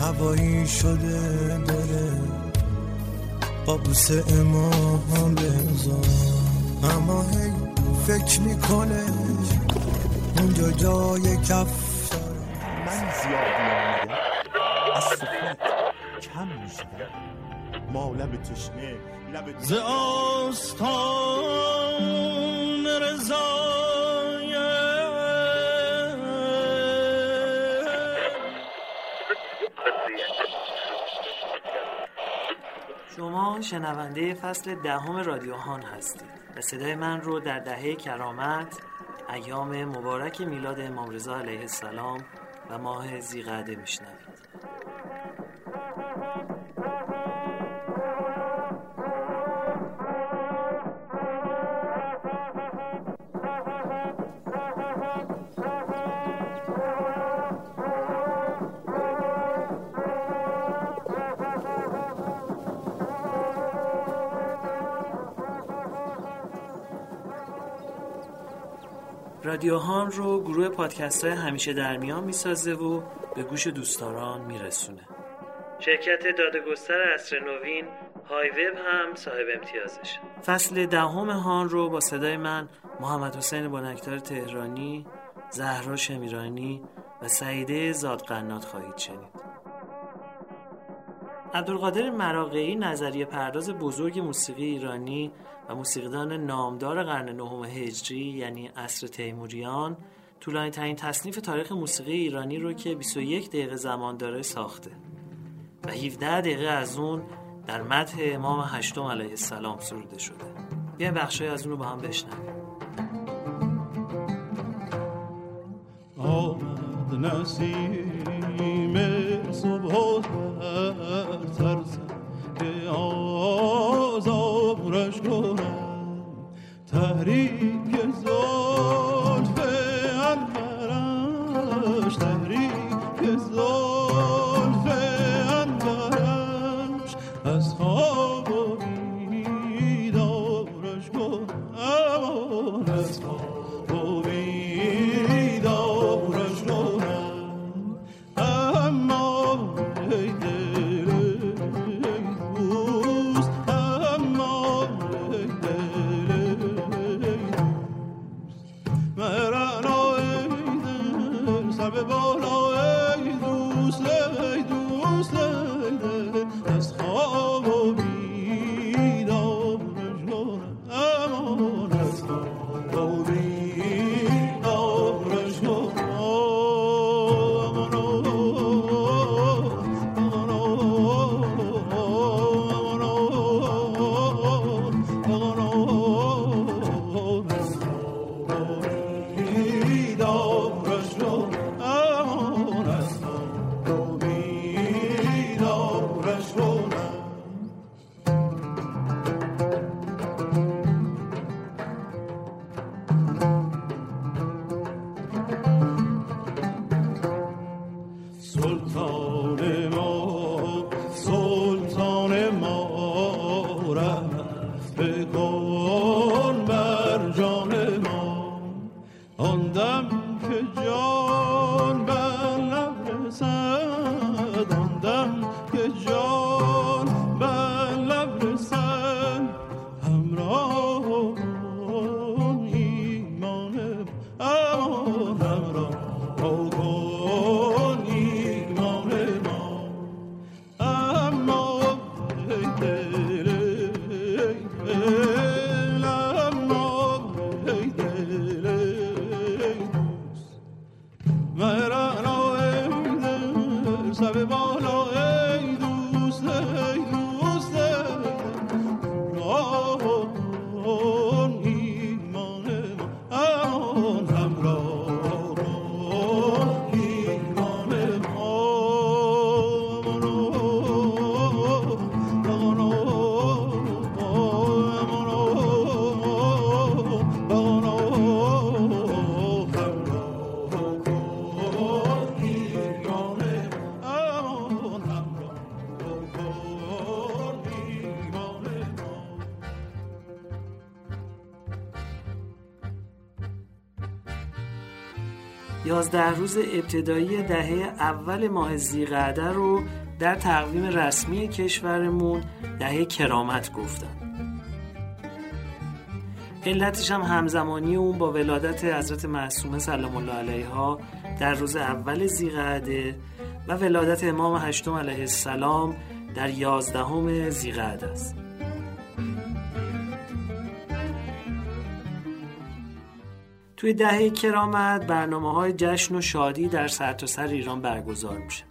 هوایی شده داره. با بوسه امام بزار اما هی فکر می‌کنه اونجا جای کف من زیادی آمده از سفرت کم می‌شدم ما لب تشنه لب ز آستان شما شنونده فصل دهم رادیو هان هستید و صدای من رو در دهه کرامت ایام مبارک میلاد امام رضا علیه السلام و ماه زیقعده میشنوید. رادیو هان رو گروه پادکست های همیشه در میان می‌سازه و به گوش دوستداران میرسونه. شرکت دادگستر اصر نوین های وب هم صاحب امتیازش. فصل دهم هان رو با صدای من محمد حسین بانکتار تهرانی زهرا شمیرانی و سعیده زادقنات خواهید شنید. عبدالقادر مراقعی نظریه پرداز بزرگ موسیقی ایرانی و موسیقیدان نامدار قرن نهم هجری یعنی عصر تیموریان طولانی ترین تصنیف تاریخ موسیقی ایرانی رو که 21 دقیقه زمان داره ساخته. و 17 دقیقه از اون در مدح امام هشتم علیه السلام سروده شده. بیاین بخشای از اون رو با هم بشنویم. آمد نسیم صبح و ترس که آزارش کنم تحریک زلف یازده روز ابتدایی دهه اول ماه زیقعده رو در تقویم رسمی کشورمون دهه کرامت گفتن. علتش هم همزمانی اون با ولادت حضرت معصومه سلام الله علیها در روز اول زیقعده و ولادت امام هشتم علیه السلام در یازدهم زیقعده است. توی دهه کرامت برنامه های جشن و شادی در سرتاسر سر ایران برگزار میشه.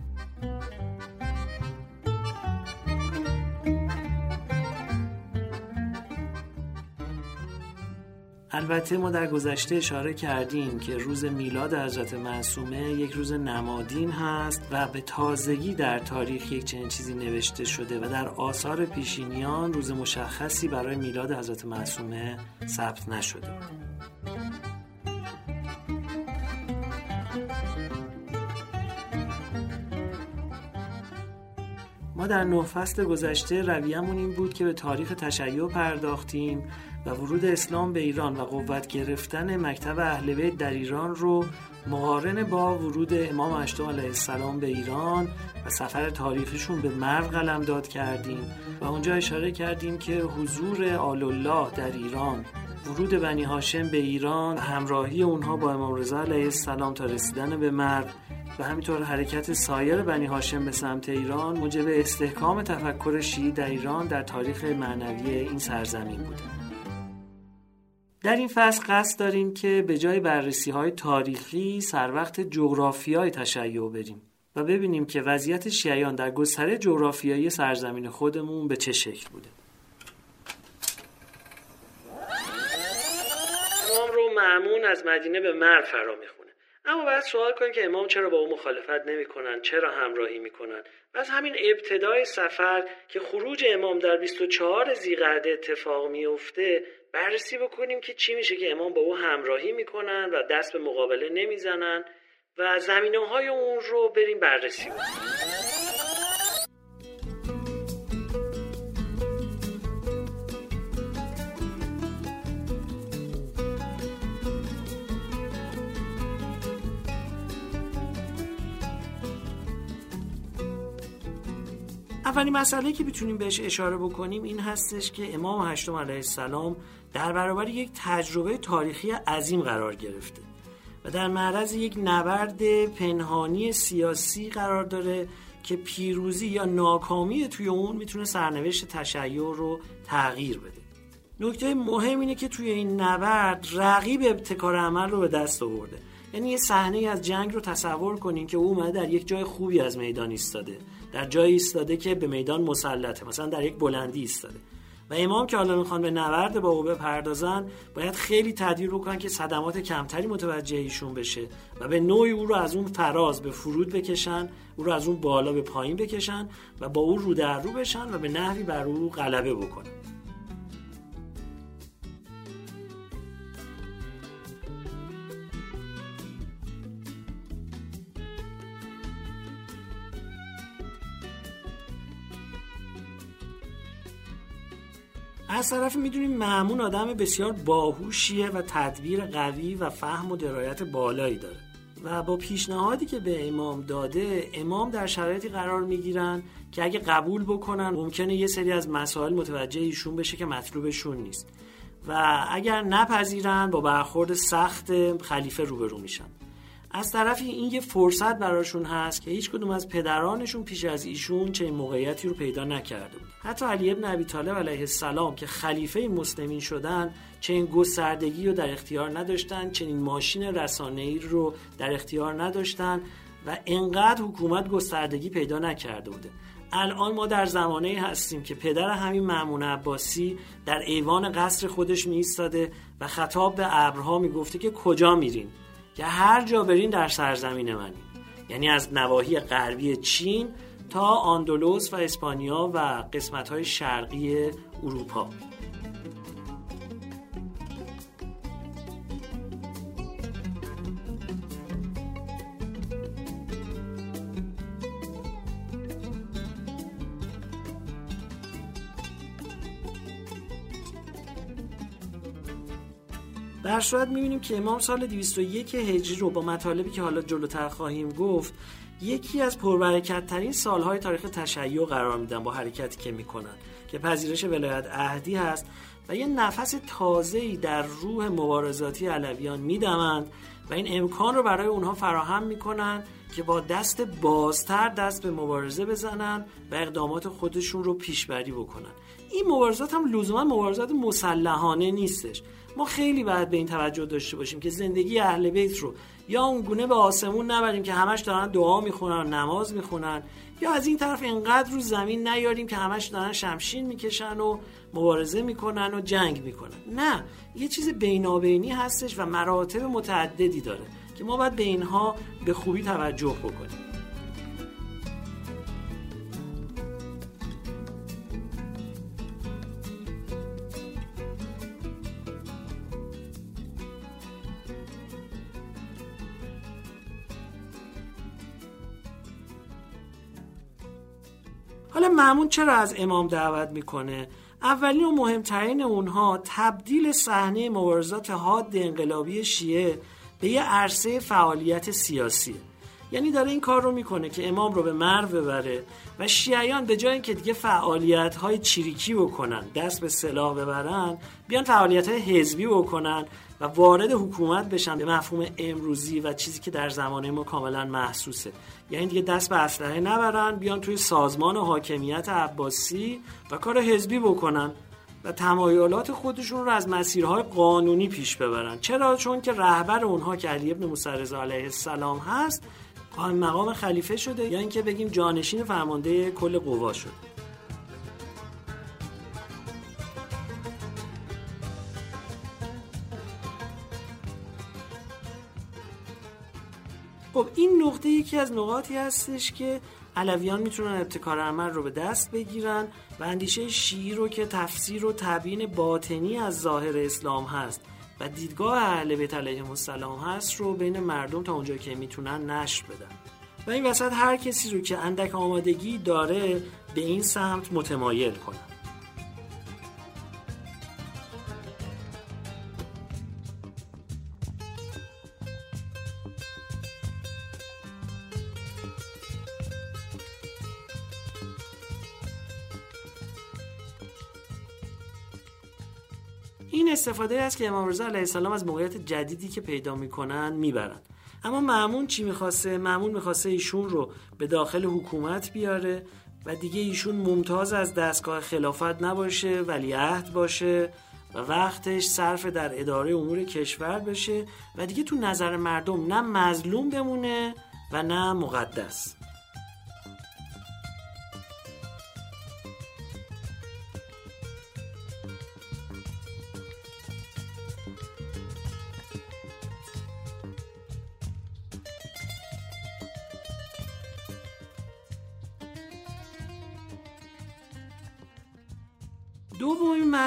البته ما در گذشته اشاره کردیم که روز میلاد حضرت معصومه یک روز نمادین هست و به تازگی در تاریخ یک چنین چیزی نوشته شده و در آثار پیشینیان روز مشخصی برای میلاد حضرت معصومه ثبت نشده. ما در نه فصل گذشته رویمون این بود که به تاریخ تشیع پرداختیم و ورود اسلام به ایران و قوت گرفتن مکتب اهل بیت در ایران رو مقارن با ورود امام اشتم علیه السلام به ایران و سفر تاریخشون به مرو قلم داد کردیم و اونجا اشاره کردیم که حضور آل الله در ایران ورود بنی هاشم به ایران همراهی اونها با امام رضا علیه السلام تا رسیدن به مرو و همینطور حرکت سایر بنی هاشم به سمت ایران موجب استحکام تفکر شیعی در ایران در تاریخ معنوی این سرزمین بوده. در این فصل قصد داریم که به جای بررسی های تاریخی سر وقت جغرافیای تشیع بریم و ببینیم که وضعیت شیعیان در گستره جغرافیایی سرزمین خودمون به چه شکل بوده. امام رو معمون از مدینه به مرد فرا می‌خونه اما باید سوال کنیم که امام چرا با او مخالفت نمی‌کنن؟ چرا همراهی می‌کنن؟ و از همین ابتدای سفر که خروج امام در 24 زیقعده اتفاق میفته بررسی بکنیم که چی میشه که امام با او همراهی می‌کنن و دست به مقابله نمی‌زنن و زمینه های اون رو بریم بررسی بکنیم. اولین مسئله که می‌تونیم بهش اشاره بکنیم این هستش که امام هشتم علیه السلام در برابر یک تجربه تاریخی عظیم قرار گرفته و در معرض یک نبرد پنهانی سیاسی قرار داره که پیروزی یا ناکامی توی اون می‌تونه سرنوشت تشیع رو تغییر بده. نکته مهم اینه که توی این نبرد رقیب ابتکار عمل رو به دست آورده. یعنی یه صحنه از جنگ رو تصور کنین که او اومده در یک جای خوبی از میدان ایستاده. در جایی ایستاده که به میدان مسلطه مثلا در یک بلندی ایستاده. و امام که حالا می‌خوان به نورد با او بپردازن باید خیلی تدبیر بکنن که صدمات کمتری متوجه ایشون بشه و به نوعی او رو از اون فراز به فرود بکشن او رو از اون بالا به پایین بکشن و با او رو در رو بشن و به نحوی بر او غلبه بکنن. از طرف می‌دونیم معمون آدم بسیار باهوشیه و تدبیر قوی و فهم و درایت بالایی داره. و با پیشنهادی که به امام داده امام در شرایطی قرار می‌گیرن که اگه قبول بکنن ممکنه یه سری از مسائل متوجه ایشون بشه که مطلوبشون نیست. و اگر نپذیرن با برخورد سخت خلیفه روبرو میشن. از طرفی این یه فرصت براشون هست که هیچ کدوم از پدرانشون پیش از ایشون چه موقعیتی رو پیدا نکرده بود. حتی علی ابن ابی طالب علیه السلام که خلیفه مسلمین شدن چنین گستردگی رو در اختیار نداشتن چنین ماشین رسانه‌ای رو در اختیار نداشتن و انقدر حکومت گستردگی پیدا نکرده بوده. الان ما در زمانه هستیم که پدر همین معمون عباسی در ایوان قصر خودش می و خطاب به ابرها می‌گفته که کجا میرین؟ که هر جا برین در سرزمین منی. یعنی از نواحی غربی چین تا آندولوس و اسپانیا و قسمت های شرقی اروپا. در صورت می‌بینیم که امام سال 201 هجری رو با مطالبی که حالا جلوتر خواهیم گفت یکی از پربرکت ترین سالهای تاریخ تشیع قرار میدن با حرکتی که می‌کنن که پذیرش ولایت عهدی هست و یه نفس تازه‌ای در روح مبارزاتی علویان میدمند و این امکان رو برای اونها فراهم می‌کنن که با دست بازتر دست به مبارزه بزنن و اقدامات خودشون رو پیشبری بکنن. این مبارزات هم لزوما مبارزات مسلحانه نیستش. ما خیلی باید به این توجه داشته باشیم که زندگی اهل بیت رو یا اون گونه به آسمون نبریم که همش دارن دعا می‌خونن نماز می‌خونن یا از این طرف اینقدر رو زمین نیاریم که همش دارن شمشین می‌کشن و مبارزه می‌کنن و جنگ می‌کنن. نه یه چیز بینابینی هستش و مراتب متعددی داره که ما باید به اینها به خوبی توجه بکنیم. حالا معمون چرا از امام دعوت می‌کنه؟ اولین و مهمترین اونها تبدیل صحنه مبارزات حاد انقلابی شیعه به یه عرصه فعالیت سیاسی. یعنی داره این کار رو می‌کنه که امام رو به مرو ببره و شیعیان به جای اینکه دیگه فعالیت های چیریکی بکنن دست به سلاح ببرن بیان فعالیت های حزبی بکنن و وارد حکومت بشن به مفهوم امروزی و چیزی که در زمانه ما کاملا محسوسه. یعنی دیگه دست به اسلحه نبرن بیان توی سازمان و حاکمیت عباسی و کار حزبی بکنن و تمایلات خودشون رو از مسیرهای قانونی پیش ببرن. چرا؟ چون که رهبر اونها که علی ابن موسی علیه السلام هست قائم مقام خلیفه شده. یا اینکه بگیم جانشین فرمانده کل قوا شده خب این نقطه یکی از نقاطی هستش که علویان می‌تونن ابتکار عمل رو به دست بگیرن و اندیشه شیعی رو که تفسیر و تبیین باطنی از ظاهر اسلام هست. و دیدگاه اهل بیت علیهم السلام هست رو بین مردم تا اونجا که می‌تونن نشر بدن. و این وسط هر کسی رو که اندک آمادگی داره به این سمت متمایل کنن. استفاده است که امام رضا علیه السلام از موقعیت جدیدی که پیدا می‌کنن می‌برن. اما معمون چی می‌خواسته؟ معمون می‌خواسته ایشون رو به داخل حکومت بیاره و دیگه ایشون ممتاز از دستگاه خلافت نباشه ولیعهد باشه و وقتش صرف در اداره امور کشور بشه و دیگه تو نظر مردم نه مظلوم بمونه و نه مقدس.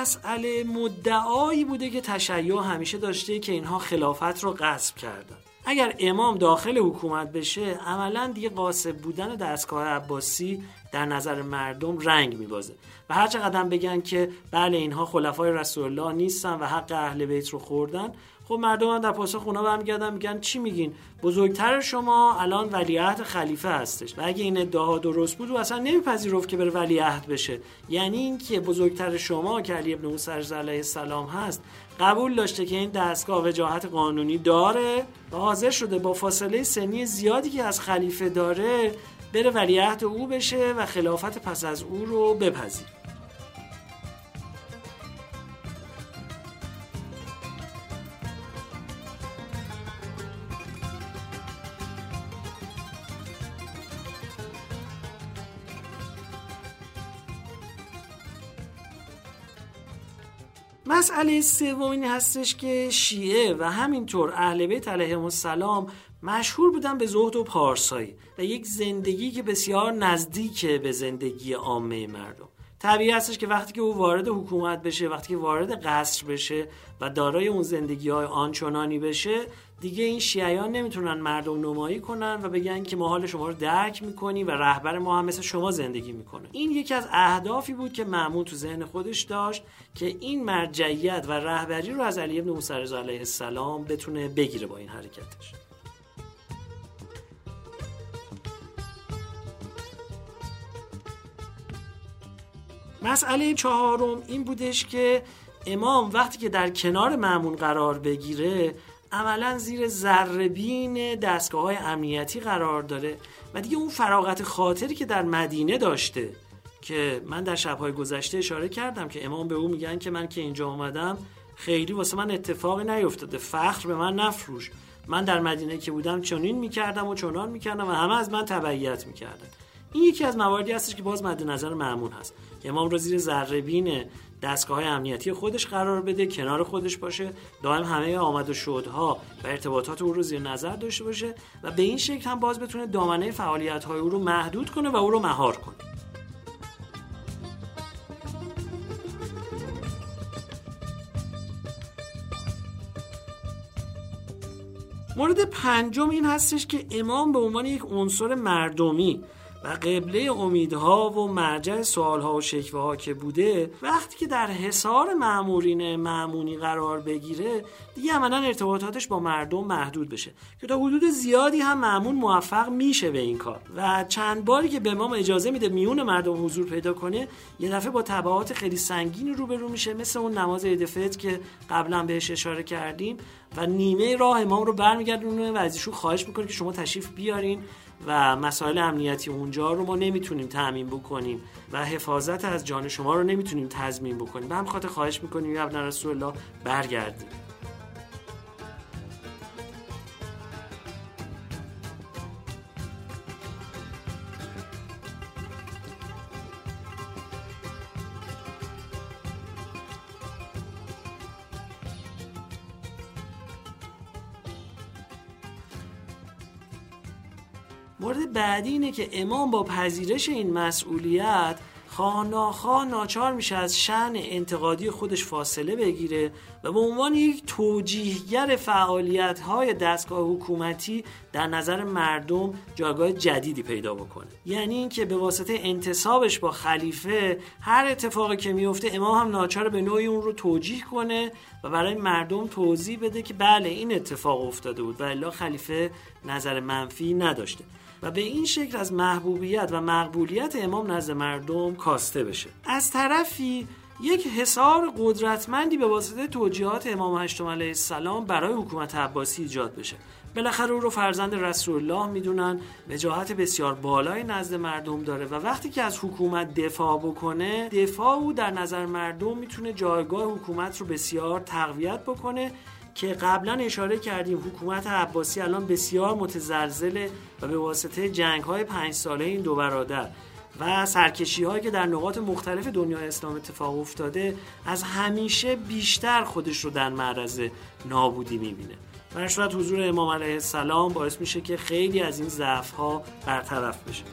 مسئله مدعایی بوده که تشیع همیشه داشته که اینها خلافت رو غصب کردن. اگر امام داخل حکومت بشه عملا دیگه قاسب بودن دستگاه عباسی در نظر مردم رنگ میبازه. و هر چقدر بگن که بله اینها خلفای رسول الله نیستن و حق اهل بیت رو خوردن خب مردم هم در پاسخ اونا برمیگردن میگن چی میگین؟ بزرگتر شما الان ولیعهد خلیفه هستش و اگه این ادعاها درست بود و اصلا نمیپذیرفت که بره ولیعهد بشه. یعنی اینکه بزرگتر شما که علی ابن موسی علیه السلام هست قبول داشته که این دستگاه وجاهت قانونی داره و حاضر شده با فاصله سنی زیادی که از خلیفه داره بره ولیعهد او بشه و خلافت پس از او رو بپذیره. مسئله سوم این هستش که شیعه و همینطور اهل بیت علیهم السلام مشهور بودن به زهد و پارسایی و یک زندگی که بسیار نزدیک به زندگی عامه مردم. طبیعی هستش که وقتی که او وارد حکومت بشه وقتی که وارد قصر بشه و دارای اون زندگی های آنچنانی بشه دیگه این شیعیان نمی‌تونن مردم نمایی کنن و بگن که ما حال شما رو درک می‌کنیم و رهبر ما هم مثل شما زندگی می‌کنه. این یکی از اهدافی بود که معمون تو ذهن خودش داشت که این مرجعیت و رهبری رو از علی ابن موسی علیه السلام بتونه بگیره با این حرکتش. مسئله چهارم این بودش که امام وقتی که در کنار معمون قرار بگیره عملا زیر ذربین دستگاه های امنیتی قرار داره و دیگه اون فراغت خاطری که در مدینه داشته که من در شبهای گذشته اشاره کردم که امام به او میگن که من که اینجا آمدم خیلی واسه من اتفاقی نیفتاده فخر به من نفروش. من در مدینه که بودم چنین می‌کردم و چنان می‌کردم و همه از من تبعیت می‌کردن. این یکی از مواردی هستش که باز مد نظر معمون هست. که امام رو زیر ذره دستگاه های امنیتی خودش قرار بده کنار خودش باشه دائم همه آمد و شدها و ارتباطات او رو زیر نظر داشته باشه و به این شکل هم باز بتونه دامنه فعالیت های او رو محدود کنه و او رو مهار کنه. مورد پنجم این هستش که امام به عنوان یک عنصر مردمی و قبله امیدها و مرجع سوالها و شکوه ها که بوده وقتی که در حصار معمورین معمونی قرار بگیره دیگه عملا ارتباطاتش با مردم محدود بشه که تا حدود زیادی هم معمون موفق میشه به این کار. و چند باری که به امام اجازه میده میون مردم حضور پیدا کنه یه دفعه با تبعات خیلی سنگین روبرو میشه مثل اون نماز عید که قبلا بهش اشاره کردیم. و نیمه راه امام رو برمیگردونه و ازشون خواهش می‌کنه که شما تشریف بیارین. و مسائل امنیتی اونجا رو ما نمی‌تونیم تأمین بکنیم و حفاظت از جان شما رو نمی‌تونیم تضمین بکنیم. به هم خاطر خواهش می‌کنیم یا رسول الله برگردیم. مورد بعدی اینه که امام با پذیرش این مسئولیت خواه ناچار میشه از شن انتقادی خودش فاصله بگیره و به عنوان یک توجیهگر فعالیت های دستگاه حکومتی در نظر مردم جایگاه جدیدی پیدا بکنه. یعنی اینکه به واسطه انتصابش با خلیفه هر اتفاقی که میفته امام هم ناچار به نوعی اون رو توجیه کنه و برای مردم توضیح بده که بله این اتفاق افتاده بود. و الا خلیفه نظر منفی نداشته. و به این شکل از محبوبیت و مقبولیت امام نزد مردم کاسته بشه. از طرفی یک حصار قدرتمندی به واسطه توجیهات امام هشتم علیه السلام برای حکومت عباسی ایجاد بشه. بالاخره او رو فرزند رسول الله می‌دونن وجاهت بسیار بالای نزد مردم داره و وقتی که از حکومت دفاع بکنه دفاع او در نظر مردم می‌تونه جایگاه حکومت رو بسیار تقویت بکنه که قبلا اشاره کردیم حکومت عباسی الان بسیار متزلزله و به واسطه جنگ های پنج ساله این دو برادر و سرکشی هایی که در نقاط مختلف دنیای اسلام اتفاق افتاده از همیشه بیشتر خودش رو در معرض نابودی می‌بینه. و حضور امام علیه السلام باعث میشه که خیلی از این ضعف ها برطرف بشه.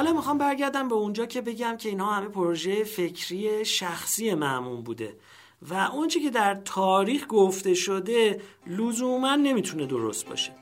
حالا می‌خوام برگردم به اونجا که بگم که اینها همه پروژه فکری شخصی معمون بوده و اونچه که در تاریخ گفته شده لزوما نمی‌تونه درست باشه.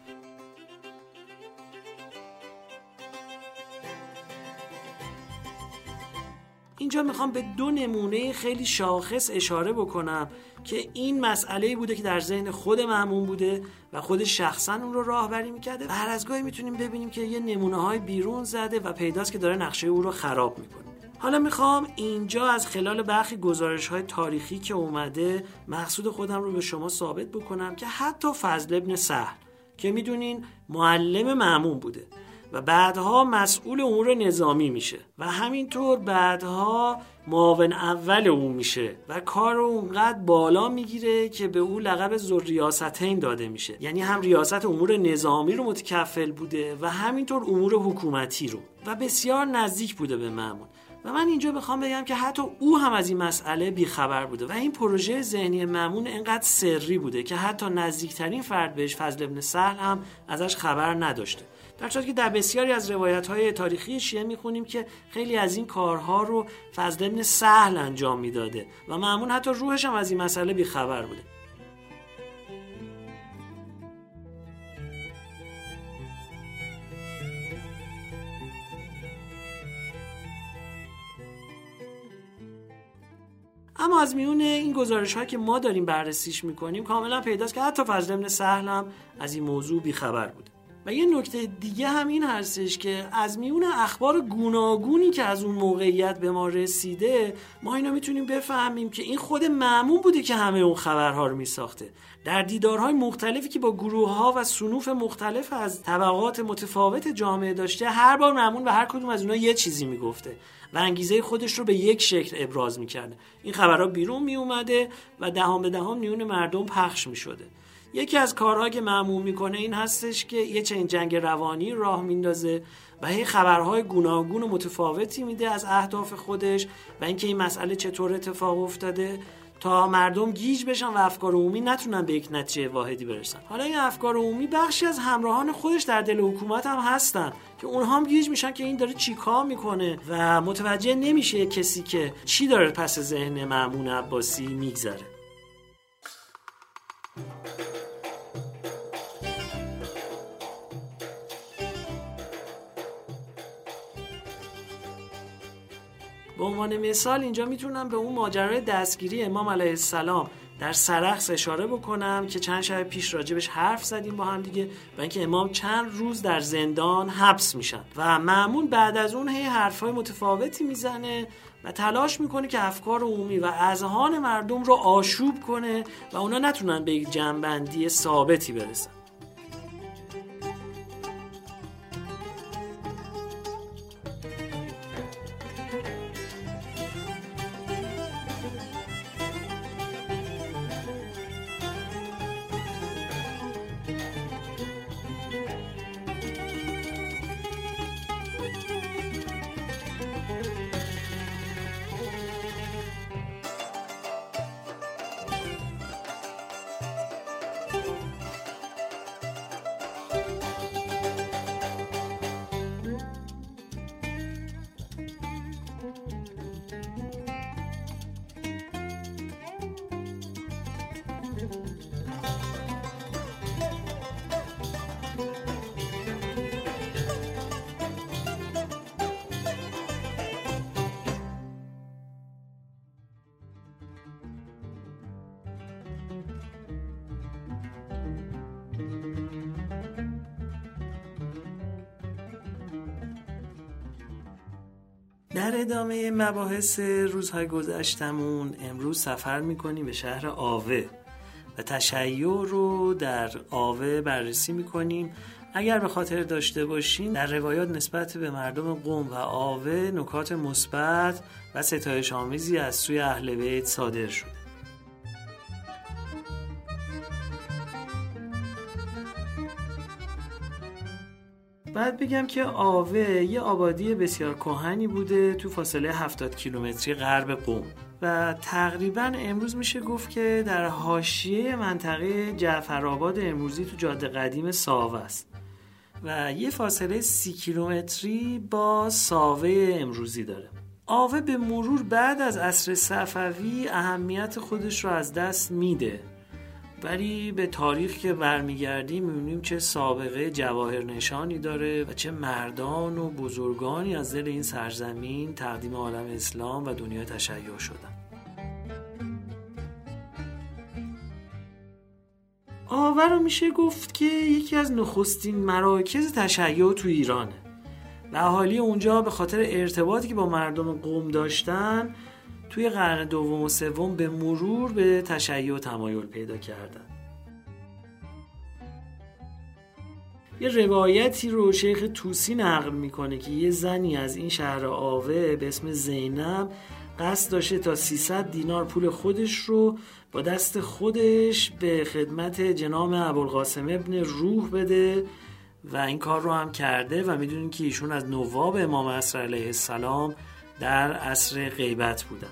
اینجا می‌خوام به دو نمونه خیلی شاخص اشاره بکنم که این مسئله بوده که در ذهن خود معمون بوده و خود شخصا اون رو راهبری می‌کرده. و هر از گاهی می‌تونیم ببینیم که یه نمونه های بیرون زده و پیداست که داره نقشه او رو خراب می‌کنه. حالا می‌خوام اینجا از خلال برخی گزارش های تاریخی که اومده مقصود خودم رو به شما ثابت بکنم که حتی فضل ابن سهل که می‌دونین معلم معمون بوده. و بعدها مسئول امور نظامی میشه و همینطور بعدها معاون اول او میشه و کار رو اونقدر بالا می‌گیره که به او لقب ریاستین داده میشه. یعنی هم ریاست امور نظامی رو متکفل بوده و همینطور امور حکومتی رو. و بسیار نزدیک بوده به معمون و من اینجا بخوام بگم که حتی او هم از این مسئله بیخبر بوده و این پروژه ذهنی ممون انقدر سری بوده که حتی نزدیکترین فرد بهش فضل ابن سهل هم ازش خبر نداشته. در که در بسیاری از روایت های تاریخی شیعه می‌خونیم که خیلی از این کارها رو فضل ابن سهل انجام می‌داده و معمون حتی روحش هم از این مسئله بیخبر بوده. اما از میون این گزارش ها که ما داریم بررسیش می‌کنیم کاملا پیداست که حتی فضل ابن سهل هم از این موضوع بیخبر بوده. و یه نکته دیگه هم این هستش که از میون اخبار گوناگونی که از اون موقعیت به ما رسیده ما اینا می‌تونیم بفهمیم که این خود معمون بوده که همه اون خبرها رو میساخته. در دیدارهای مختلفی که با گروه ها و سنوف مختلف از طبقات متفاوت جامعه داشته هر بار معمون و هر کدوم از اونها یه چیزی می‌گفته و انگیزه خودش رو به یک شکل ابراز می‌کرده. این خبرها بیرون میومده و دهان به دهان میون مردم پخش می‌شده. یکی از کارها که معمول می‌کنه این هستش که یه چنین جنگ روانی راه میندازه و هی خبرهای گوناگون و متفاوتی میده از اهداف خودش و اینکه این مسئله چطور اتفاق افتاده تا مردم گیج بشن و افکار عمومی نتونن به یک نتیجه واحدی برسن. حالا این افکار عمومی بخشی از همراهان خودش در دل حکومت هم هستن که اونها هم گیج میشن که این داره چیکار می‌کنه و متوجه نمیشه کسی که چی داره پس ذهن معمون عباسی میگذره. به عنوان مثال اینجا می‌تونم به اون ماجرای دستگیری امام علیه السلام در سرخص اشاره بکنم که چند شب پیش راجبش حرف زدیم با هم دیگه و اینکه امام چند روز در زندان حبس میشن. و معمون بعد از اون هی حرفهای متفاوتی می‌زنه و تلاش می‌کنه که افکار عمومی و اذهان مردم رو آشوب کنه و اونا نتونن به یک جنبندی ثابتی برسن. مباحث روزهای گذشتمون امروز سفر می‌کنیم به شهر آوه و تشیع رو در آوه بررسی می‌کنیم. اگر به خاطر داشته باشین در روایات نسبت به مردم قوم و آوه نکات مثبت و ستایش آمیزی از سوی اهل بیت صادر شده. بعد بگم که آوه یه آبادی بسیار کهنی بوده تو فاصله 70 کیلومتری غرب قوم و تقریبا امروز میشه گفت که در حاشیه منطقه جعفرآباد امروزی تو جاده قدیم ساوه است. و یه فاصله سی کیلومتری با ساوه امروزی داره. آوه به مرور بعد از عصر صفوی اهمیت خودش رو از دست میده. ولی به تاریخ که برمیگردیم می‌بینیم چه سابقه جواهر نشانی داره و چه مردان و بزرگانی از دل این سرزمین تقدیم عالم اسلام و دنیا تشیع شدن. آور میشه گفت که یکی از نخستین مراکز تشیع تو ایرانه. و اهالی اونجا به خاطر ارتباطی که با مردم قوم داشتن توی قرن دوم و سوم به مرور به تشیع و تمایل پیدا کردن. یه روایتی رو شیخ توسی نقل می‌کنه که یه زنی از این شهر آوه به اسم زینب قصد داشته تا 300 دینار پول خودش رو با دست خودش به خدمت جناب ابوالقاسم ابن روح بده و این کار رو هم کرده و می‌دونیم که ایشون از نواب امام عصر علیه السلام در عصر غیبت بودن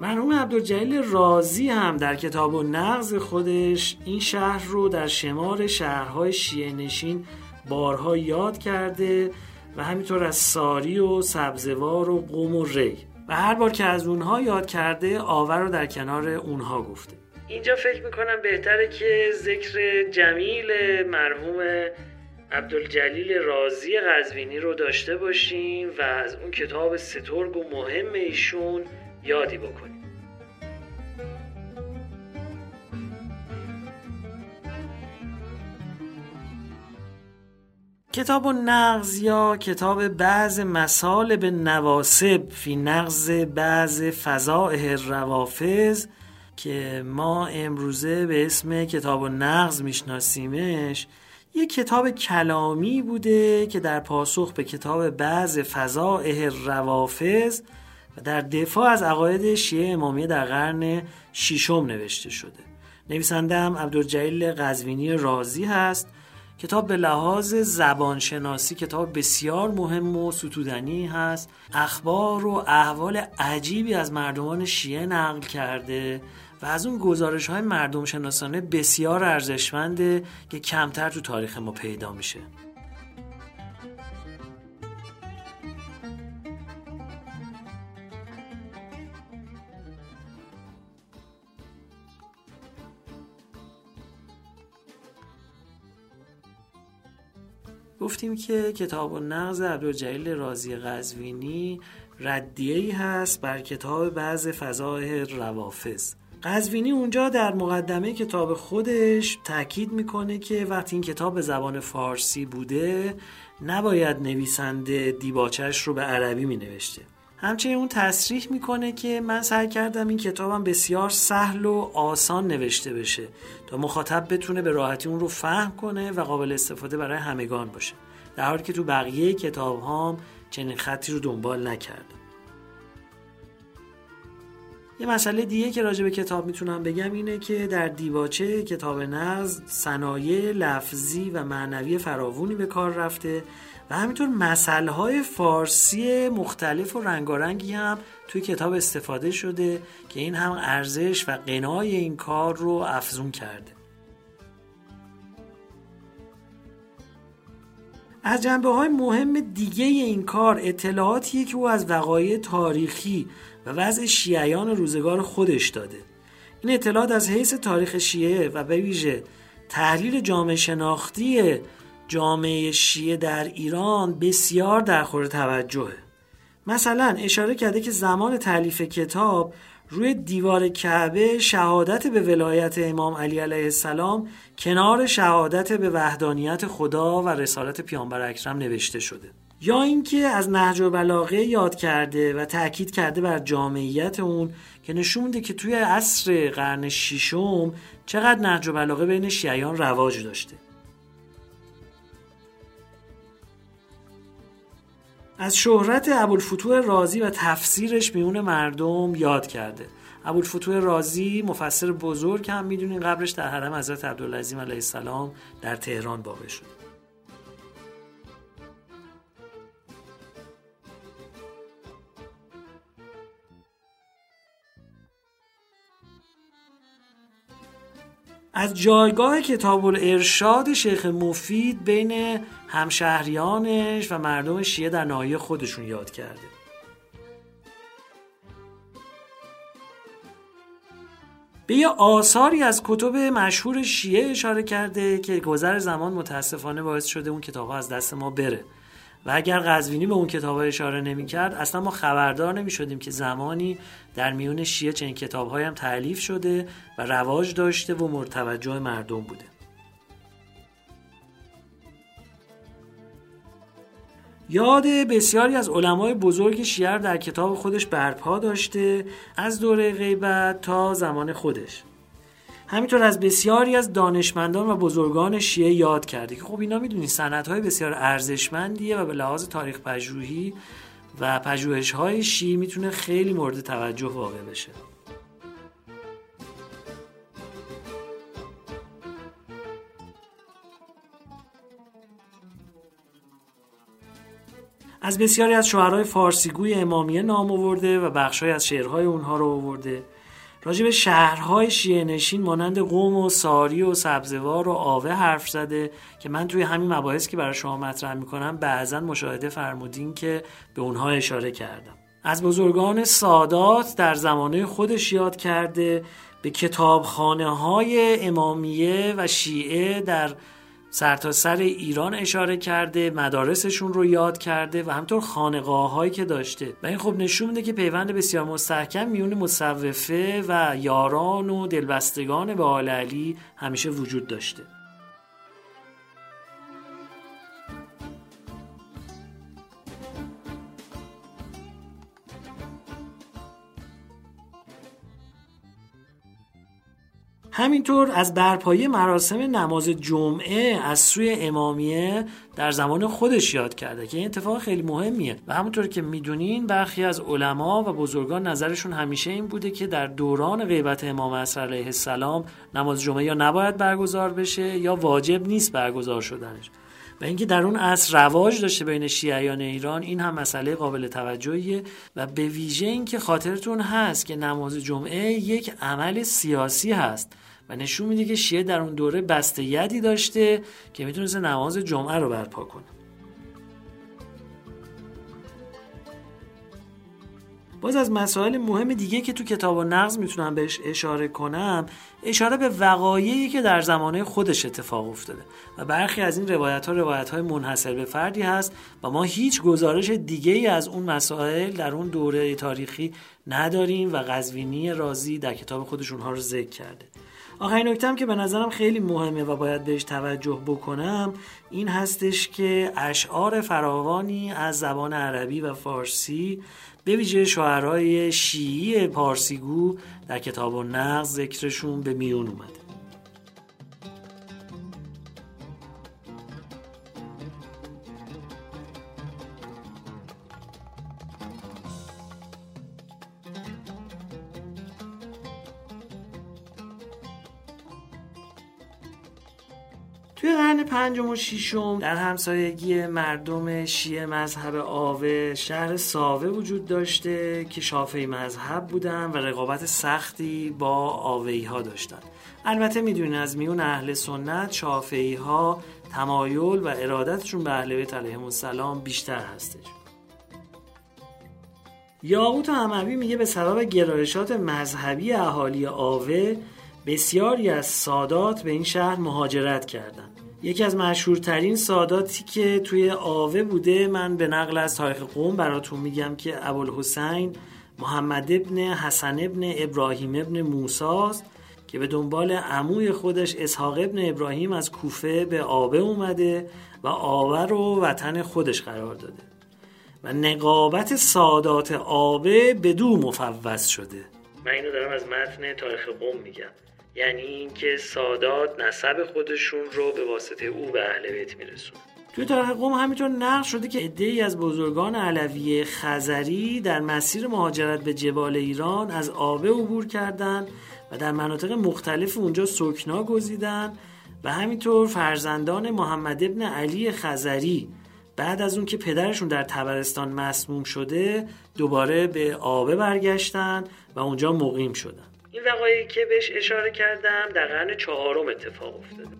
مرحوم عبدالجلیل رازی هم در کتاب و نغز خودش این شهر رو در شمار شهرهای شیعه نشین بارها یاد کرده و همینطور از ساری و سبزوار و قوم و ری. و هر بار که از اونها یاد کرده آور رو در کنار اونها گفته. اینجا فکر می‌کنم بهتره که ذکر جمیل مرحوم عبدالجلیل رازی قزوینی رو داشته باشیم و از اون کتاب سترگ و مهم ایشون یادی بکنیم. کتاب و نغز یا کتاب بعض مسال به نواسب فی نغز بعض فضائه روافظ که ما امروزه به اسم کتاب و نغز میشناسیمش یه کتاب کلامی بوده که در پاسخ به کتاب بعض فضائه روافظ و در دفاع از عقاید شیعه امامیه در قرن ششم نوشته شده. نویسنده هم عبدالجلیل قزوینی رازی هست. کتاب به لحاظ زبانشناسی کتاب بسیار مهم و ستودنی هست. اخبار و احوال عجیبی از مردمان شیعه نقل کرده. و از اون گزارش های مردم شناسانه بسیار ارزشمنده که کمتر تو تاریخ ما پیدا میشه. گفتیم که کتاب و نغز عبدالجلیل رازی قزوینی ردیهی هست بر کتاب بعض فضای روافظ قزوینی اونجا در مقدمه کتاب خودش تاکید می‌کنه که وقتی این کتاب به زبان فارسی بوده نباید نویسنده دیباچش رو به عربی می نوشته همچنین اون تصریح می‌کنه که من سعی کردم این کتابم بسیار سهل و آسان نوشته بشه تا مخاطب بتونه به راحتی اون رو فهم کنه و قابل استفاده برای همگان باشه. در حالی که تو بقیه کتاب هام چنین خطی رو دنبال نکردم یه مسئله دیگه که راجع به کتاب می‌تونم بگم اینه که در دیباچه کتاب نزد صنایع لفظی و معنوی فراوونی به کار رفته و همینطور مسئله های فارسی مختلف و رنگارنگی هم توی کتاب استفاده شده که این هم ارزش و قنای این کار رو افزون کرده. از جنبه های مهم دیگه این کار اطلاعاتیه که او از وقایع تاریخی و وضع شیعیان روزگار خودش داده. این اطلاعات از حیث تاریخ شیعه و به ویژه تحلیل جامعه شناختی جامعه شیعه در ایران بسیار در خور توجهه. مثلا اشاره کرده که زمان تعلیف کتاب روی دیوار کعبه شهادت به ولایت امام علی علیه السلام کنار شهادت به وحدانیت خدا و رسالت پیامبر اکرم نوشته شده. یا اینکه از نهج و بلاغه یاد کرده و تاکید کرده بر جامعیت اون که نشون میده که توی عصر قرن ششم چقدر نهج و بلاغه بین شیعیان رواج داشته. از شهرت ابوالفتوح رازی و تفسیرش میون مردم یاد کرده. ابوالفتوح رازی مفسر بزرگ هم می‌دونین قبرش در حرم حضرت عبدالعظیم علیه السلام در تهران واقع شد. از جایگاه کتاب الارشاد شیخ مفید بین همشهریانش و مردم شیعه در ناحیه خودشون یاد کرده. به یه آثاری از کتب مشهور شیعه اشاره کرده که گذر زمان متاسفانه باعث شده اون کتاب از دست ما بره. و اگر قزوینی به اون کتاب اشاره نمی کرد اصلا ما خبردار نمی شدیم که زمانی در میون شیعه چنین کتاب هم تعلیف شده و رواج داشته و مرتوجه مردم بوده. یاد بسیاری از علمای بزرگ شیعه در کتاب خودش برپا داشته از دوره غیبت تا زمان خودش. همینطور از بسیاری از دانشمندان و بزرگان شیعه یاد کرده که خب اینا می‌دونید های بسیار ارزشمندیه و به لحاظ تاریخ پژوهی و پژوهش های شیعه می‌تونه خیلی مورد توجه واقع بشه. از بسیاری از شعرهای فارسیگوی امامیه نام آورده و بخشهایی از شعرهای اونها رو آورده. راجع به شهرهای شیعه نشین مانند قوم و ساری و سبزوار و آوه حرف زده که من توی همین مباحث که برای شما مطرح می‌کنم بعضا مشاهده فرمودین که به اونها اشاره کردم. از بزرگان سادات در زمانه خودش یاد کرده به کتابخانه های امامیه و شیعه در سرتاسر سر ایران اشاره کرده مدارسشون رو یاد کرده و همطور خانقاه هایی که داشته. و این خب نشون میده که پیوند بسیار مستحکم میون مصوفه و یاران و دلبستگان به آل علی همیشه وجود داشته. همینطور از برپایی مراسم نماز جمعه از سوی امامیه در زمان خودش یاد کرده که این اتفاق خیلی مهمیه. و همونطور که می‌دونین برخی از علما و بزرگان نظرشون همیشه این بوده که در دوران غیبت امام عصر علیه السلام نماز جمعه یا نباید برگزار بشه یا واجب نیست برگزار شدنش. و اینکه در اون عصر رواج داشته بین شیعیان ایران این هم مسئله قابل توجهیه و به ویژه اینکه خاطرتون هست که نماز جمعه یک عمل سیاسی هست و نشون میده که شیعه در اون دوره بسته یدی داشته که می‌تونست نماز جمعه رو برپا کنه. باز از مسائل مهم دیگه که تو کتاب و نقض می‌تونم بهش اشاره کنم اشاره به وقایعی که در زمانه خودش اتفاق افتاده و برخی از این روایت ها روایت های منحصر به فردی هست و ما هیچ گزارش دیگه ای از اون مسائل در اون دوره تاریخی نداریم و قزوینی رازی در کتاب خودش اونها رو ذکر کرده. آخرین نکته که به نظرم خیلی مهمه و باید بهش توجه بکنم این هستش که اشعار فراوانی از زبان عربی و فارسی به ویژه شاعرای شیعی پارسیگو در کتاب و نقض ذکرشون به میون اومده پنجم و ششم. در همسایگی مردم شیعه مذهب آوه شهر ساوه وجود داشته که شافعی مذهب بودن و رقابت سختی با آوهی ها داشتن. البته می‌دونین از میون اهل سنت شافعی ها تمایل و ارادتشون به اهل بیت علیهم السلام بیشتر هستش. یاقوت هموی میگه به سبب گرایشات مذهبی اهالی آوه بسیاری از سادات به این شهر مهاجرت کردند. یکی از مشهورترین ساداتی که توی آوه بوده من به نقل از تاریخ قوم براتون میگم که ابوالحسین محمد ابن حسن ابن ابراهیم ابن موساست که به دنبال عموی خودش اسحاق ابن ابراهیم از کوفه به آوه اومده و آوه رو وطن خودش قرار داده و نقابت سادات آوه به دو مفوض شده. من اینو دارم از متن تاریخ قوم میگم. یعنی اینکه سادات نسب خودشون رو به واسطه او به اهل بیت میرسون توی تاریخ قوم همینطور نقل شده که عده‌ای از بزرگان علوی خزری در مسیر مهاجرت به جبال ایران از آبه عبور کردند و در مناطق مختلف اونجا سکنا گزیدن و همینطور فرزندان محمد ابن علی خزری بعد از اون که پدرشون در تبرستان مسموم شده دوباره به آبه برگشتن و اونجا مقیم شدن. این وقایعی که بهش اشاره کردم در قرن چهارم اتفاق افتاده.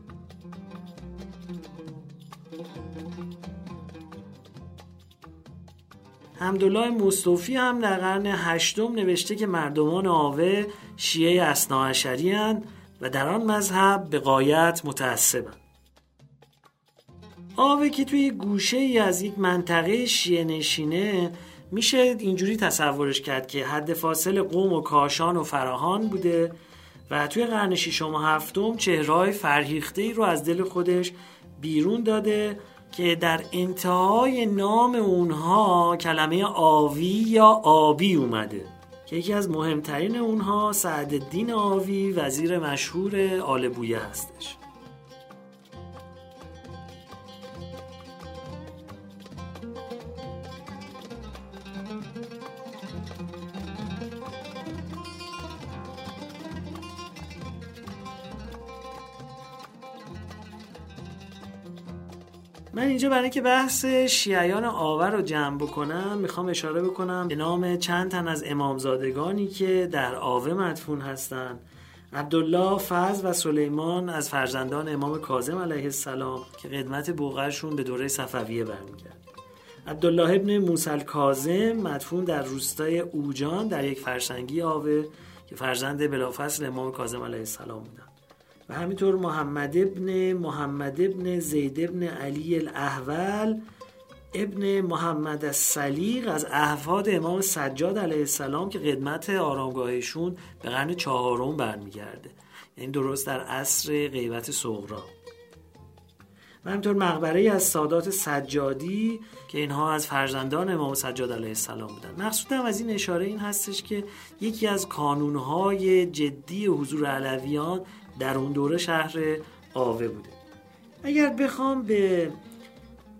حمدالله مصطفی هم در قرن هشتم نوشته که مردمان آوه شیعه اصناعشری و در آن مذهب به قایت متعصبند. آوه که توی گوشه ای از یک منطقه شیعه نشینه میشه اینجوری تصورش کرد که حد فاصل قوم و کاشان و فراهان بوده و توی قرن ششم و هفتم چهرهای فرهیخته ای رو از دل خودش بیرون داده که در انتهای نام اونها کلمه آوی یا آبی اومده که یکی از مهمترین اونها سعدالدین آوی وزیر مشهور آل بویه هستش. من اینجا برای اینکه بحث شیعیان آور رو جمع بکنم می‌خوام اشاره بکنم به نام چند تن از امامزادگانی که در آوه مدفون هستند عبدالله فضل و سلیمان از فرزندان امام کاظم علیه السلام که قدمت بوغرشون به دوره صفویه برمیگرد. عبدالله ابن موسل کاظم مدفون در روستای اوجان در یک فرسنگی آوه که فرزند بلافصل امام کاظم علیه السلام بودن. و همینطور محمد ابن محمد ابن زید ابن علی الاحول ابن محمد السلیق از احفاد امام سجاد علیه السلام که قدمت آرامگاهشون به قرن چهارم برمیگرده. یعنی درست در عصر غیبت صغرا. و همینطور مقبره از سادات سجادی که اینها از فرزندان امام سجاد علیه السلام بودن. مقصودم از این اشاره این هستش که یکی از کانونهای جدی حضور علویان در اون دوره شهر آوه بوده. اگر بخوام به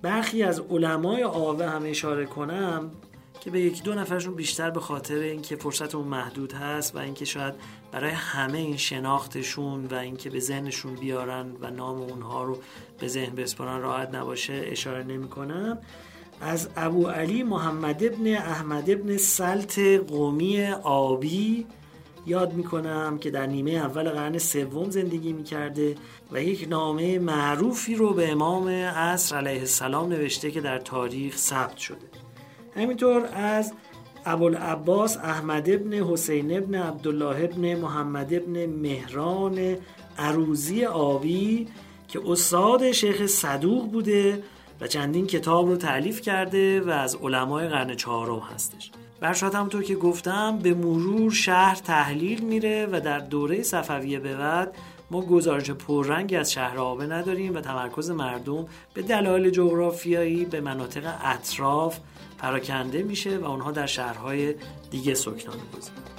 برخی از علمای آوه هم اشاره کنم که به یکی دو نفرشون بیشتر به خاطر اینکه فرصتمون محدود هست و اینکه شاید برای همه این شناختشون و اینکه به ذهنشون بیارن و نام اونها رو به ذهن بسپارن راحت نباشه اشاره نمی کنم از ابو علی محمد ابن احمد ابن سلط قومی آبی یاد می‌کنم که در نیمه اول قرن سوم زندگی می‌کرده و یک نامه معروفی رو به امام عصر علیه السلام نوشته که در تاریخ ثبت شده. همینطور از ابوالعباس احمد ابن حسین ابن عبدالله ابن محمد ابن مهران عروزی آبی که استاد شیخ صدوق بوده و چندین کتاب رو تعلیف کرده و از علمای قرن چهارم هستش. برشاد همونطور که گفتم به مرور شهر تحلیل میره و در دوره صفویه به بعد ما گزارش پررنگی از شهر آبه نداریم و تمرکز مردم به دلایل جغرافیایی به مناطق اطراف پراکنده میشه و اونها در شهرهای دیگه سکنان می‌گذارن.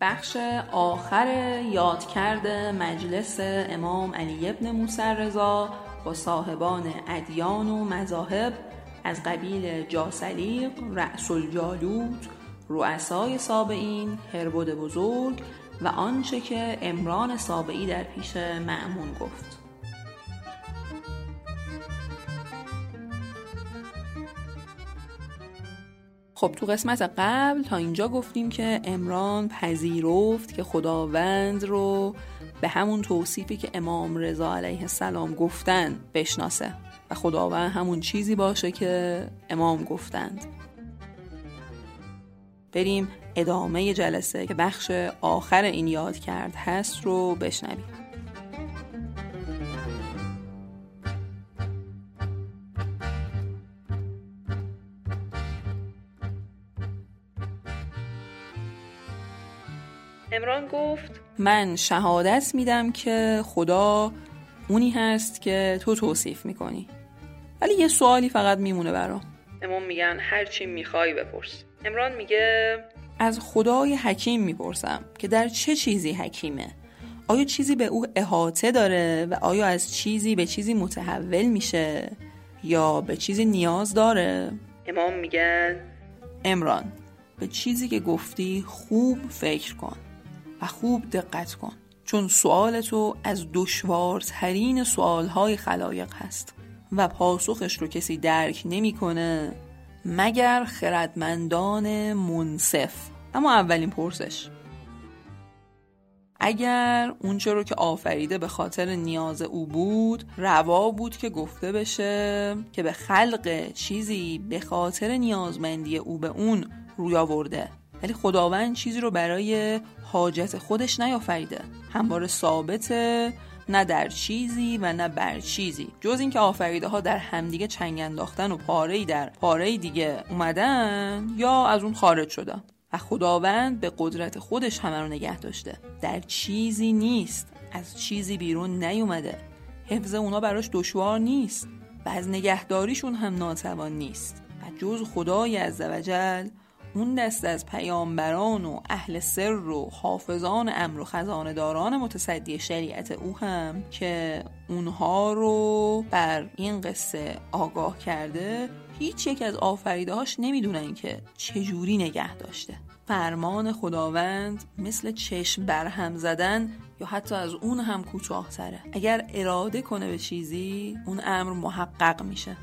بخش آخر یادکرد مجلس امام علی ابن موسی رضا با صاحبان ادیان و مذاهب از قبیل جاسلیق، رأس الجالوت، رؤسای سابعین، هربود بزرگ و آنچه که امران سابعی در پیش معمون گفت. خب تو قسمت قبل تا اینجا گفتیم که امران پذیرفت که خداوند رو به همون توصیفی که امام رضا علیه السلام گفتن بشناسه و خداوند همون چیزی باشه که امام گفتند. بریم ادامه جلسه که بخش آخر این یاد کرد هست رو بشنویم. امران گفت من شهادت میدم که خدا اونی هست که تو توصیف می‌کنی. ولی یه سوالی فقط میمونه برام امام میگن هر چی می‌خوای بپرس. امران میگه از خدای حکیم می‌پرسم که در چه چیزی حکیمه؟ آیا چیزی به او احاطه داره و آیا از چیزی به چیزی متحول میشه یا به چیزی نیاز داره؟ امام میگن امران به چیزی که گفتی خوب فکر کن. و خوب دقت کن چون سوال تو از دشوارترین سوالهای خلایق هست و پاسخش رو کسی درک نمی‌کنه مگر خردمندان منصف. اما اولین پرسش. اگر اونچه رو که آفریده به خاطر نیاز او بود روا بود که گفته بشه که به خلق چیزی به خاطر نیازمندی او به اون روی آورده. ولی خداوند چیزی رو برای حاجت خودش نیافریده. همواره ثابته نه در چیزی و نه بر چیزی. جز اینکه آفریده ها در همدیگه چنگ انداختن و پاره در پاره دیگه اومدن یا از اون خارج شدن. و خداوند به قدرت خودش همه رو نگه داشته. در چیزی نیست. از چیزی بیرون نیومده. حفظ اونا براش دشوار نیست. و از نگهداریشون هم ناتوان نیست. و جز خدای عزوجل اون دست از پیامبران و اهل سر و حافظان امر و خزانداران متصدی شریعت او هم که اونها رو بر این قصه آگاه کرده هیچ یک از آفریدهاش نمی‌دونن که چجوری نگه داشته. فرمان خداوند مثل چشم برهم زدن یا حتی از اون هم کوتاهتره اگر اراده کنه به چیزی اون امر محقق میشه.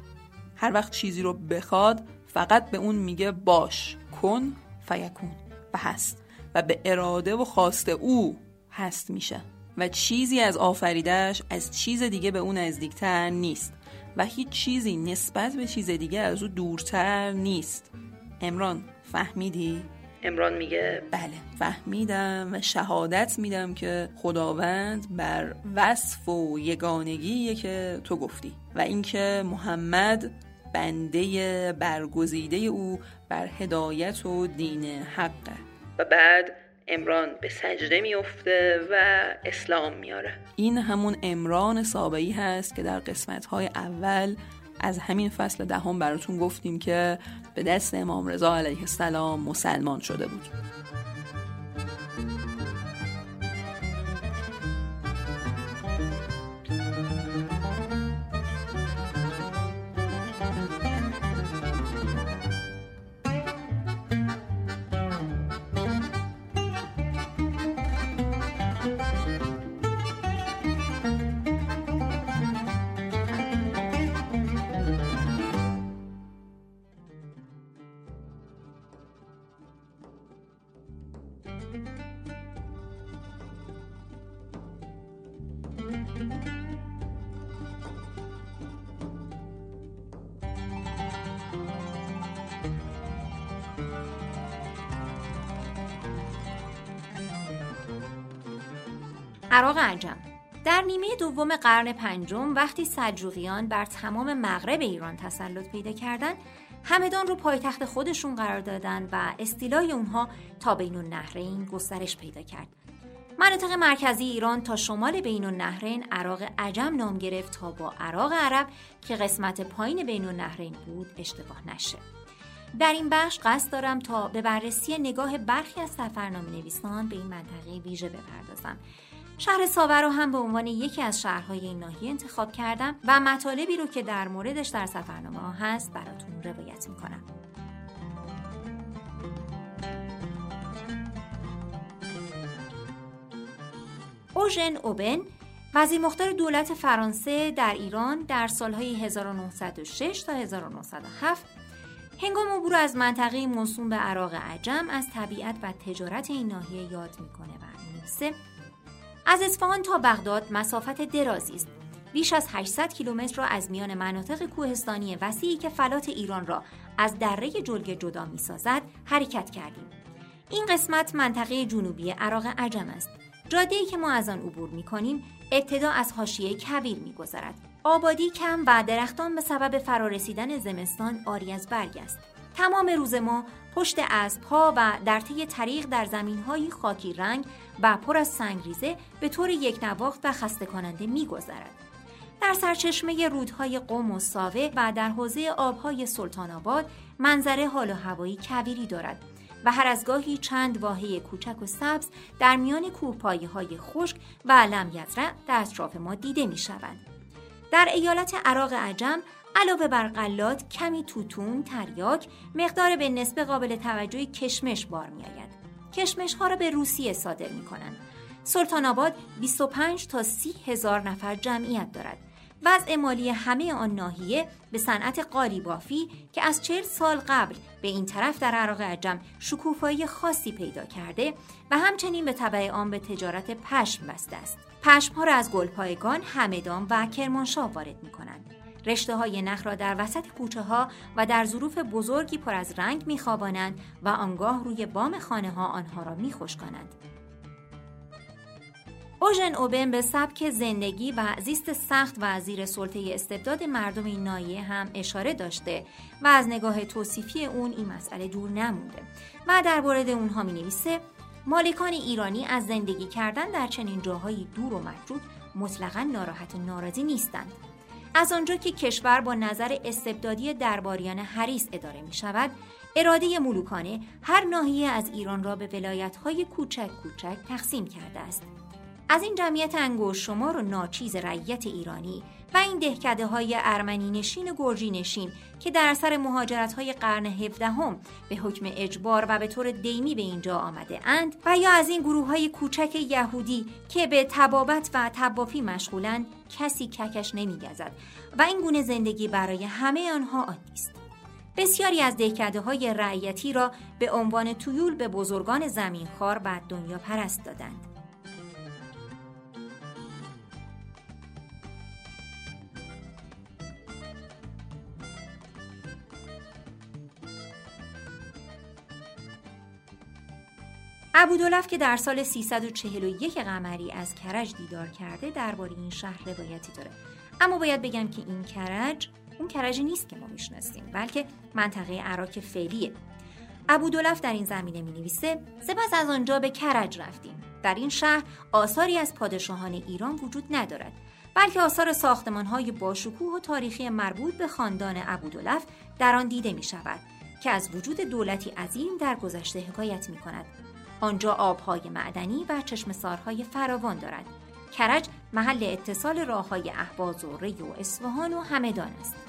هر وقت چیزی رو بخواد فقط به اون میگه باش. کن فیکون و هست و به اراده و خواست او هست میشه و چیزی از آفریدهش از چیز دیگه به اون نزدیکتر نیست و هیچ چیزی نسبت به چیز دیگه از او دورتر نیست امران فهمیدی؟ امران میگه بله فهمیدم و شهادت میدم که خداوند بر وصف و یگانگیه که تو گفتی و اینکه محمد بنده برگزیده او بر هدایت و دین حقه و بعد امران به سجده میفته و اسلام میاره این همون امران سابعی هست که در قسمت های اول از همین فصل دهم براتون گفتیم که به دست امام رضا علیه السلام مسلمان شده بود. عراق عجم. در نیمه دوم قرن پنجم وقتی سلجوقیان بر تمام مغرب ایران تسلط پیدا کردند همدان رو پایتخت خودشون قرار دادن و استیلای اونها تا بین النهرین گسترش پیدا کرد. مناطق مرکزی ایران تا شمال بین النهرین عراق عجم نام گرفت تا با عراق عرب که قسمت پایین بین النهرین بود اشتباه نشه. در این بخش قصد دارم تا به بررسی نگاه برخی از سفرنامه نویسان به این منطقه ویژه بپردازم. شهر ساور رو هم به عنوان یکی از شهرهای این ناحیه انتخاب کردم و مطالبی رو که در موردش در سفرنامه ها هست براتون روایت می‌کنم. اوژن اوبن وزیر مختار دولت فرانسه در ایران در سالهای 1906 تا 1907 هنگام عبور از منطقه موسوم به عراق عجم از طبیعت و تجارت این ناحیه یاد می‌کنه و می‌نویسه از اصفهان تا بغداد مسافت درازی است. بیش از 800 کیلومتر را از میان مناطق کوهستانی وسیعی که فلات ایران را از دره جلگه جدا می‌سازد حرکت کردیم. این قسمت منطقه جنوبی عراق عجم است. جاده‌ای که ما از آن عبور می‌کنیم ابتدا از حاشیه کویر می‌گذرد. آبادی کم و درختان به سبب فرارسیدن زمستان آری از برگ است. تمام روز ما پشت اسبها و در طی طریق در زمینهای خاکی رنگ و پر از سنگریزه به طور یک نواخت و خسته کننده میگذرد. در سرچشمه رودهای قم و ساوه و در حوزه آبهای سلطان آباد منظره حال و هوایی کویری دارد و هر از گاهی چند واحه کوچک و سبز در میان کوهپایه های خشک و علم یزرع در اطراف ما دیده می شود. در ایالت عراق عجم علاوه بر قلات کمی توتون، تریاک، مقدار به نسبه قابل توجهی کشمش بار می آید. کشمش ها را به روسیه صادر می کنند. سلطان آباد 25 تا 30 هزار نفر جمعیت دارد. وضع مالی همه آن ناحیه به صنعت قالی بافی که از چهل سال قبل به این طرف در عراق عجم شکوفایی خاصی پیدا کرده و همچنین به طبع آن به تجارت پشم بسته است. پشم ها را از گلپایگان، همدان و کرمانشاه وارد می کنند. رشته های نخ را در وسط کوچه ها و در ظروف بزرگی پر از رنگ میخوابانند و آنگاه روی بام خانه ها آنها را میخشکانند. اوژن اوبن به سبک زندگی و زیست سخت و زیر سلطه استبداد مردم این نایه هم اشاره داشته و از نگاه توصیفی اون این مسئله دور نمونده و در مورد اونها می نویسه مالکان ایرانی از زندگی کردن در چنین جاهایی دور و متروک مطلقا ناراحت و ناراضی نیستند از آنجا که کشور با نظر استبدادی درباریان حریس اداره می شود اراده ملوکانه هر ناحیه از ایران را به ولایت‌های کوچک کوچک تقسیم کرده است. از این جمعیت انگوش شمار و ناچیز رعیت ایرانی و این دهکده های ارمنی نشین و گرجی نشین که در اثر مهاجرت های قرن هفدهم به حکم اجبار و به طور دیمی به اینجا آمده اند و یا از این گروه های کوچک یهودی که به تبابت و تبافی مشغولند کسی ککش نمیگزد و این گونه زندگی برای همه آنها عادی است بسیاری از دهکده های رعیتی را به عنوان تویول به بزرگان زمینخوار و دنیا پرست دادند. ابودولف که در سال 341 قمری از کرج دیدار کرده درباره این شهر روایتی داره. اما باید بگم که این کرج اون کرجی نیست که ما می‌شناسیم بلکه منطقه عراق فعلیه. ابودولف در این زمینه می نویسه سپس از آنجا به کرج رفتیم. در این شهر آثاری از پادشاهان ایران وجود ندارد بلکه آثار ساختمانهای باشکوه و تاریخی مربوط به خاندان ابودولف در آن دیده می شود که از وجود دولتی عظیم در گذشته حکایت می کند آنجا آبهای معدنی و چشم سارهای فراوان دارد. کرج محل اتصال راه های احواز و ری و اصفهان و همدان است.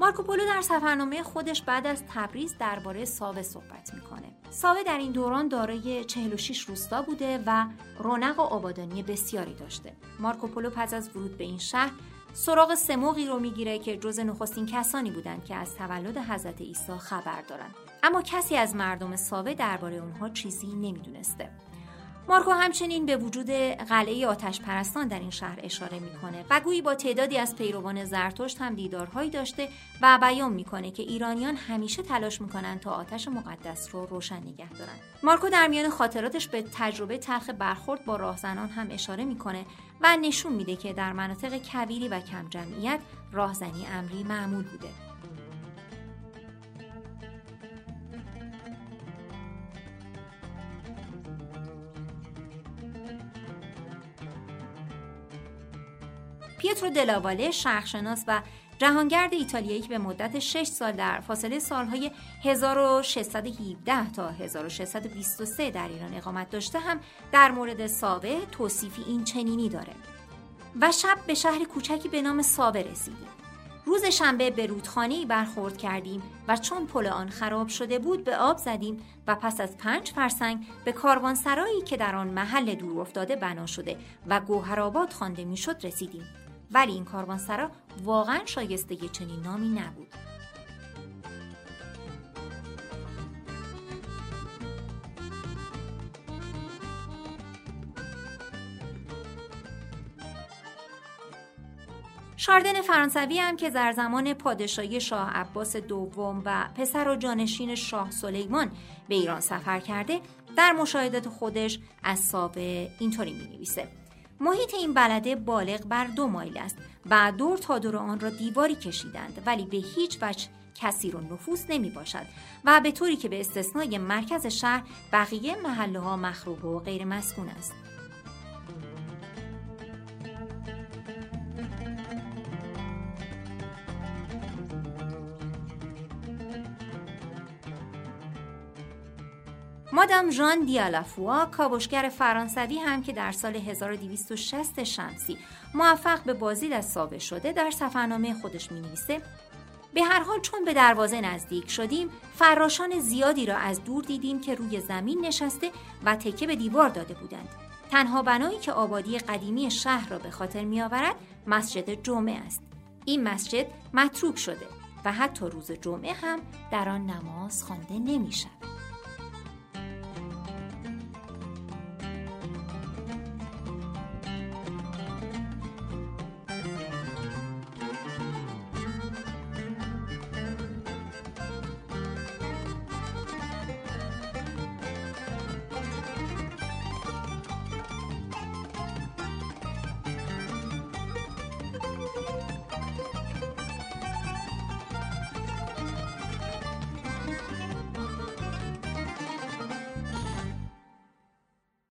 مارکوپولو در سفرنامه خودش بعد از تبریز درباره ساوه صحبت می‌کنه. ساوه در این دوران دارای 46 روستا بوده و رونق و آبادانی بسیاری داشته. مارکوپولو پس از ورود به این شهر سراغ سموغی رو می‌گیره که جز نخستین کسانی بودند که از تولد حضرت عیسی خبر دارند. اما کسی از مردم ساوه درباره اونها چیزی نمی‌دونسته. مارکو همچنین به وجود قلعه آتش پرستان در این شهر اشاره می‌کنه و گویی با تعدادی از پیروان زرتشت هم دیدارهایی داشته و بیان می‌کنه که ایرانیان همیشه تلاش می‌کنند تا آتش مقدس رو روشن نگه دارن مارکو در میان خاطراتش به تجربه تلخ برخورد با راهزنان هم اشاره می‌کنه و نشون میده که در مناطق کویری و کم جمعیت راهزنی امری معمول بوده. پیترو دلاواله شرخشناس و جهانگرد ایتالیایی که به مدت 6 سال در فاصله سالهای 1617 تا 1623 در ایران اقامت داشته هم در مورد ساوه توصیفی این چنینی داره. و شب به شهر کوچکی به نام ساوه رسیدیم. روز شنبه به رودخانه برخورد کردیم و چون پل آن خراب شده بود به آب زدیم و پس از پنج فرسنگ به کاروانسرایی که در آن محل دور افتاده بنا شده و گوهرآباد خوانده می‌شد رسیدیم. ولی این کاروانسرا واقعا شایسته چنین نامی نبود. شاردن فرانسوی هم که در زمان پادشاهی شاه عباس دوم و پسر و جانشین شاه سلیمان به ایران سفر کرده در مشاهدات خودش از سابه اینطوری می نویسه محیط این بلده بالغ بر دو مایل است و دور تا دور آن را دیواری کشیدند ولی به هیچ وجه کسی رو نفوس نمی باشد و به طوری که به استثنای مرکز شهر بقیه محله ها مخروب و غیر مسکون است. مادام ژان دیالافوا کاوشگر فرانسوی هم که در سال 1260 شمسی موفق به بازدید از ساوه شده در سفرنامه خودش می نویسه به هر حال چون به دروازه نزدیک شدیم فراشان زیادی را از دور دیدیم که روی زمین نشسته و تکه به دیوار داده بودند تنها بنایی که آبادی قدیمی شهر را به خاطر می آورد مسجد جمعه است این مسجد متروک شده و حتی روز جمعه هم در آن نماز خوانده نمی شود.